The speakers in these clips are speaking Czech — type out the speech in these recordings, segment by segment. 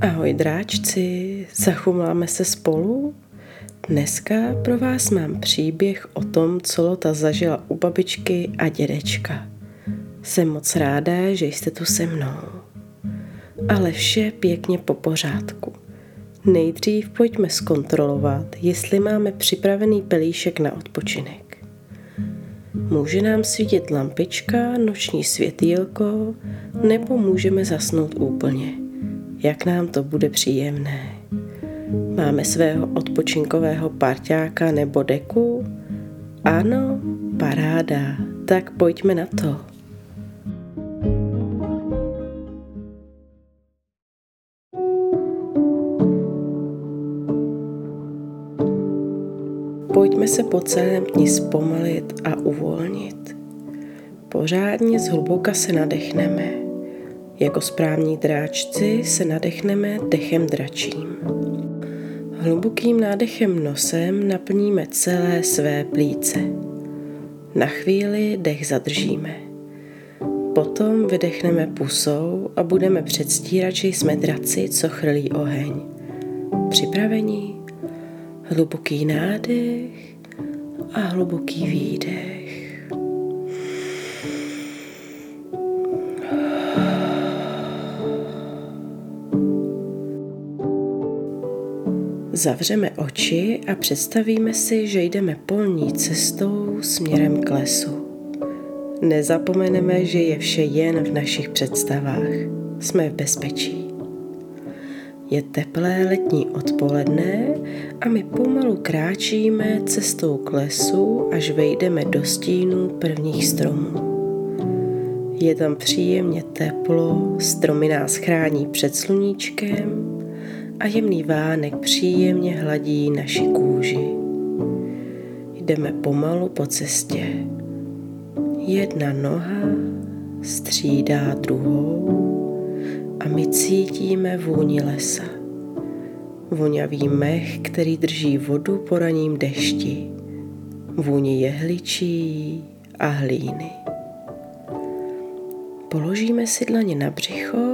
Ahoj dráčci, zachumláme se spolu? Dneska pro vás mám příběh o tom, co Lota zažila u babičky a dědečka. Jsem moc ráda, že jste tu se mnou. Ale vše pěkně po pořádku. Nejdřív pojďme zkontrolovat, jestli máme připravený pelíšek na odpočinek. Může nám svítit lampička, noční světýlko, nebo můžeme zasnout úplně jak nám to bude příjemné. Máme svého odpočinkového parťáka nebo deku? Ano, paráda, tak pojďme na to. Pojďme se po celém dni zpomalit a uvolnit. Pořádně zhluboka se nadechneme jako správní dráčci se nadechneme dechem dračím. Hlubokým nádechem nosem naplníme celé své plíce. Na chvíli dech zadržíme. Potom vydechneme pusou a budeme předstírat, že jsme draci, co chrlí oheň. Připravení? Hluboký nádech a hluboký výdech. Zavřeme oči a představíme si, že jdeme polní cestou směrem k lesu. Nezapomeneme, že je vše jen v našich představách. Jsme v bezpečí. Je teplé letní odpoledne a my pomalu kráčíme cestou k lesu, až vejdeme do stínu prvních stromů. Je tam příjemně teplo, stromy nás chrání před sluníčkem a jemný vánek příjemně hladí naši kůži. Jdeme pomalu po cestě. Jedna noha střídá druhou a my cítíme vůni lesa. Voňavý mech, který drží vodu po raním dešti. Vůni jehličí a hlíny. Položíme si dlaně na břicho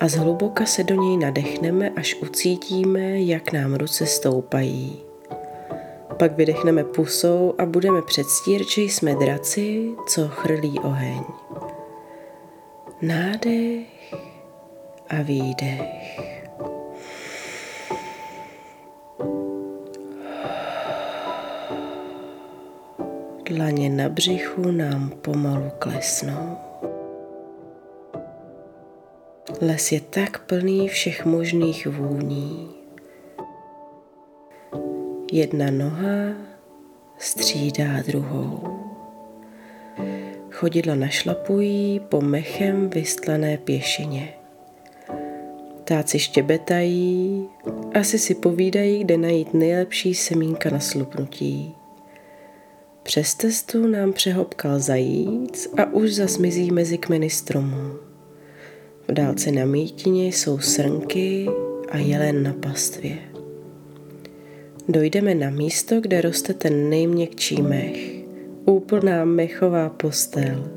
a zhluboka se do něj nadechneme, až ucítíme, jak nám ruce stoupají. Pak vydechneme pusou a budeme předstírat, že jsme draci, co chrlí oheň. Nádech a výdech. Dlaně na břichu nám pomalu klesnou. Les je tak plný všech možných vůní. Jedna noha střídá druhou. Chodidla našlapují po mechem vystlané pěšině. Táci štěbetají, asi si povídají, kde najít nejlepší semínka na slupnutí. Přes testu nám přehopkal zajíc a už zasmizí mezi kmeny stromů. V dálce na mítině jsou srnky a jelen na pastvě. Dojdeme na místo, kde roste ten nejměkčí mech, úplná mechová postel.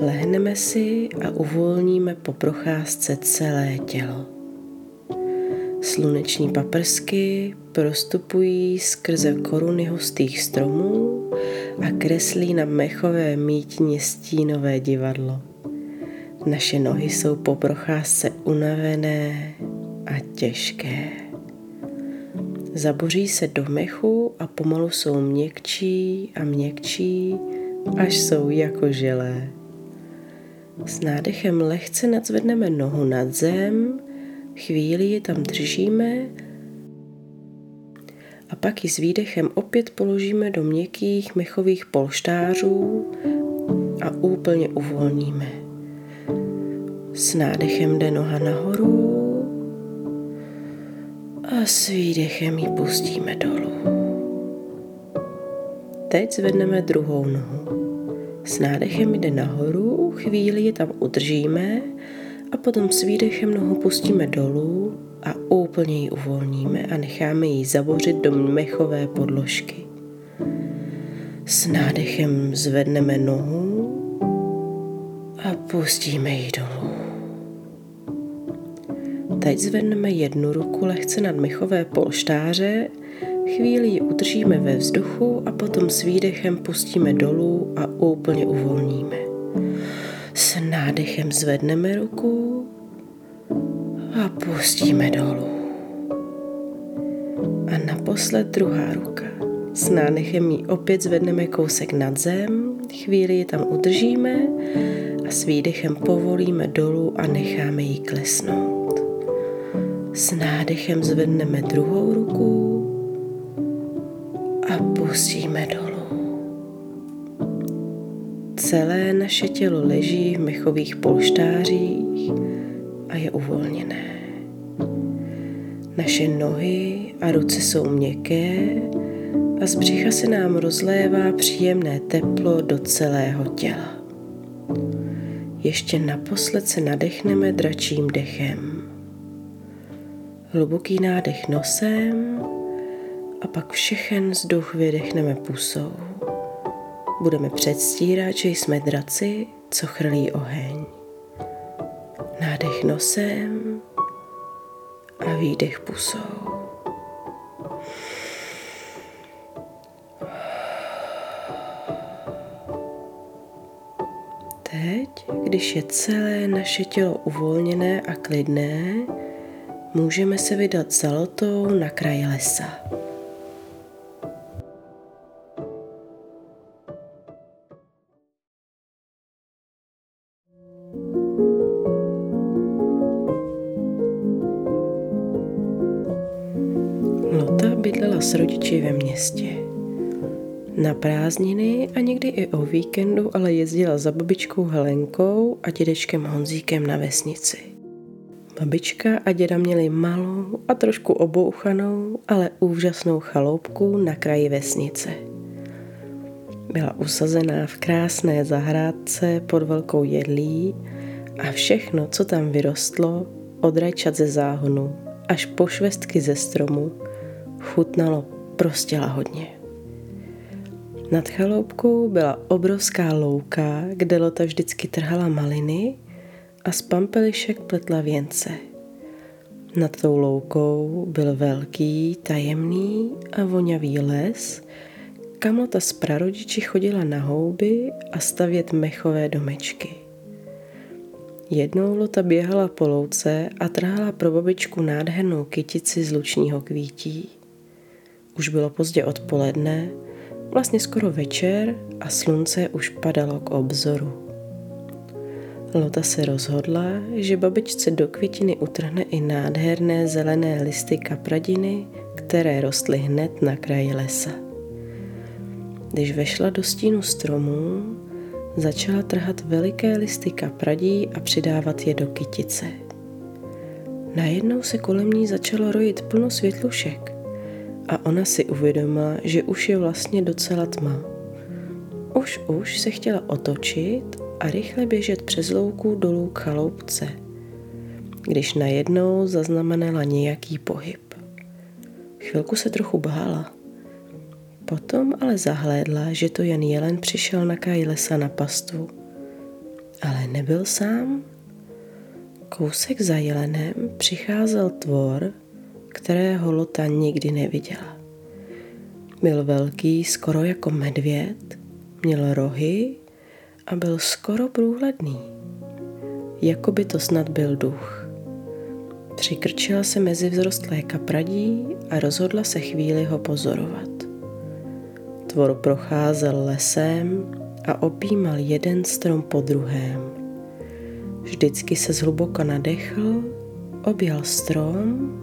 Lehneme si a uvolníme po procházce celé tělo. Sluneční paprsky prostupují skrze koruny hustých stromů a kreslí na mechové mítině stínové divadlo. Naše nohy jsou po procházce unavené a těžké. Zaboří se do mechu a pomalu jsou měkčí a měkčí, až jsou jako želé. S nádechem lehce nadzvedneme nohu nad zem, chvíli ji tam držíme a pak ji s výdechem opět položíme do měkkých mechových polštářů a úplně uvolníme. S nádechem jde noha nahoru a s výdechem ji pustíme dolů. Teď zvedneme druhou nohu. S nádechem jde nahoru, chvíli ji tam udržíme a potom s výdechem nohu pustíme dolů a úplně ji uvolníme a necháme ji zabořit do mechové podložky. S nádechem zvedneme nohu a pustíme ji dolů. Teď zvedneme jednu ruku lehce nad mechové polštáře, chvíli ji udržíme ve vzduchu a potom s výdechem pustíme dolů a úplně uvolníme. S nádechem zvedneme ruku a pustíme dolů. A naposled druhá ruka. S nádechem ji opět zvedneme kousek nad zem, chvíli ji tam udržíme a s výdechem povolíme dolů a necháme ji klesnout. S nádechem zvedneme druhou ruku a pustíme dolů. Celé naše tělo leží v mechových polštářích a je uvolněné. Naše nohy a ruce jsou měkké a z břicha se nám rozlévá příjemné teplo do celého těla. Ještě naposled se nadechneme dračím dechem. Hluboký nádech nosem a pak všechen vzduch vydechneme pusou. Budeme předstírat, že jsme draci, co chrlí oheň. Nádech nosem a výdech pusou. Teď, když je celé naše tělo uvolněné a klidné, můžeme se vydat za lotou na kraj lesa. Lota bydlela s rodiči ve městě. Na prázdniny a někdy i o víkendu ale jezdila za babičkou Helenkou a dědečkem Honzíkem na vesnici. Babička a děda měli malou a trošku obouchanou, ale úžasnou chaloupku na kraji vesnice. Byla usazená v krásné zahrádce pod velkou jedlí a všechno, co tam vyrostlo, od rajčat ze záhonu až po švestky ze stromu, chutnalo prostě lahodně. Nad chaloupkou byla obrovská louka, kde Lota vždycky trhala maliny a z pampelišek pletla věnce. Nad tou loukou byl velký, tajemný a vonavý les, kam Lota s prarodiči chodila na houby a stavět mechové domečky. Jednou Lota běhala po louce a trhala pro babičku nádhernou kytici z lučního kvítí. Už bylo pozdě odpoledne vlastně skoro večer a slunce už padalo k obzoru. Lota se rozhodla, že babičce do květiny utrhne i nádherné zelené listy kapradiny, které rostly hned na kraji lesa. Když vešla do stínu stromů, začala trhat veliké listy kapradí a přidávat je do kytice. Najednou se kolem ní začalo rojit plno světlušek a ona si uvědomila, že už je vlastně docela tma. Už už se chtěla otočit a rychle běžet přes louku dolů k chaloupce, když najednou zaznamenala nějaký pohyb. Chvilku se trochu bála. Potom ale zahlédla, že to jen jelen přišel na kraj lesa na pastu. Ale nebyl sám. Kousek za jelenem přicházel tvor, kterého Lota nikdy neviděla. Byl velký skoro jako medvěd, měl rohy a byl skoro průhledný. Jako by to snad byl duch. Přikrčila se mezi vzrostlé kapradí a rozhodla se chvíli ho pozorovat. Tvor procházel lesem a opímal jeden strom po druhém. Vždycky se zhluboka nadechl, objal strom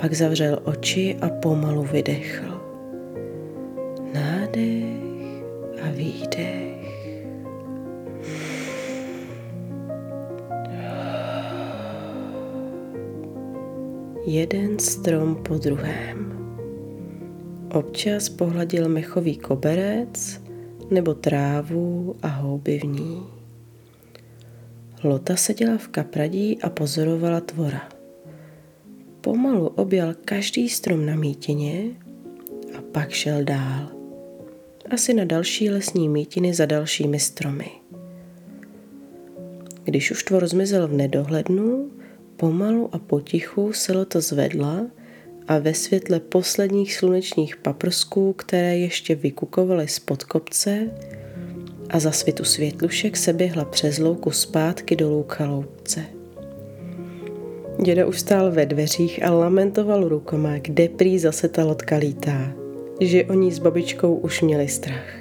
pak zavřel oči a pomalu vydechl. Nádech a výdech. Jeden strom po druhém. Občas pohladil mechový koberec nebo trávu a houby v ní. Lota seděla v kapradí a pozorovala tvora. Pomalu objal každý strom na mítině a pak šel dál. Asi na další lesní mítiny za dalšími stromy. Když už tvor zmizel v nedohlednu, Pomalu a potichu se lota zvedla a ve světle posledních slunečních paprsků, které ještě vykukovaly spod kopce a za svitu světlušek se běhla přes louku zpátky dolů k chaloupce. Děda už stál ve dveřích a lamentoval rukama, kde prý zase ta loďka lítá, že oni s babičkou už měli strach.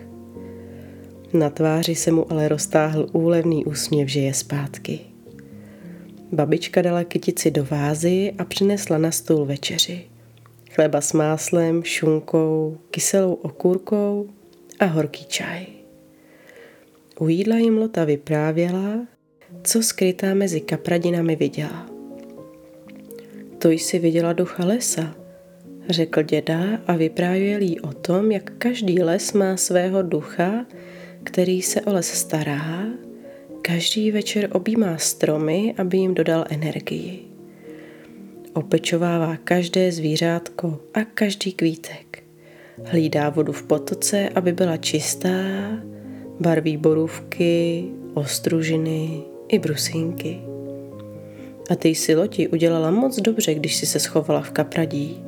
Na tváři se mu ale roztáhl úlevný úsměv, že je zpátky. Babička dala kytici do vázy a přinesla na stůl večeři. Chleba s máslem, šunkou, kyselou okurkou a horký čaj. U jídla jim Lota vyprávěla, co skrytá mezi kapradinami viděla. To jsi viděla ducha lesa, řekl děda a vyprávěl jí o tom, jak každý les má svého ducha, který se o les stará, každý večer objímá stromy, aby jim dodal energii. Opečovává každé zvířátko a každý kvítek. Hlídá vodu v potoce, aby byla čistá, barví borůvky, ostružiny i brusinky. A ty si loti udělala moc dobře, když si se schovala v kapradí.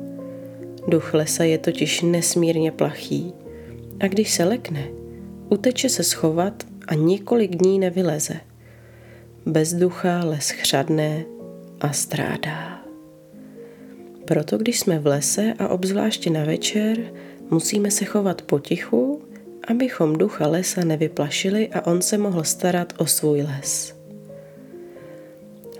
Duch lesa je totiž nesmírně plachý a když se lekne, uteče se schovat a několik dní nevyleze. Bez ducha les chřadne a strádá. Proto když jsme v lese a obzvláště na večer, musíme se chovat potichu, abychom ducha lesa nevyplašili a on se mohl starat o svůj les.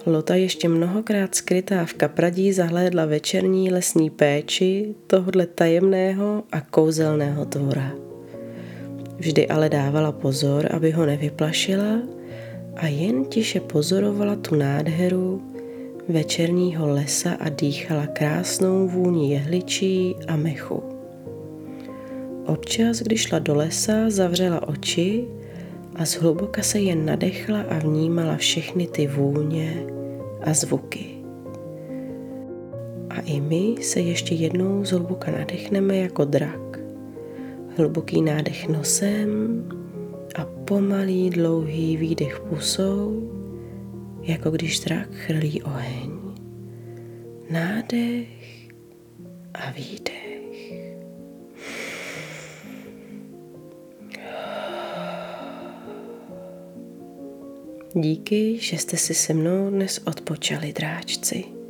Lota ještě mnohokrát skrytá v kapradí zahlédla večerní lesní péči tohodle tajemného a kouzelného tvora. Vždy ale dávala pozor, aby ho nevyplašila a jen tiše pozorovala tu nádheru večerního lesa a dýchala krásnou vůni jehličí a mechu. Občas, když šla do lesa, zavřela oči a zhluboka se jen nadechla a vnímala všechny ty vůně a zvuky. A i my se ještě jednou zhluboka nadechneme jako drak. Hluboký nádech nosem a pomalý dlouhý výdech pusou, jako když drak chrlí oheň. Nádech a výdech. Díky, že jste si se mnou dnes odpočali, dráčci.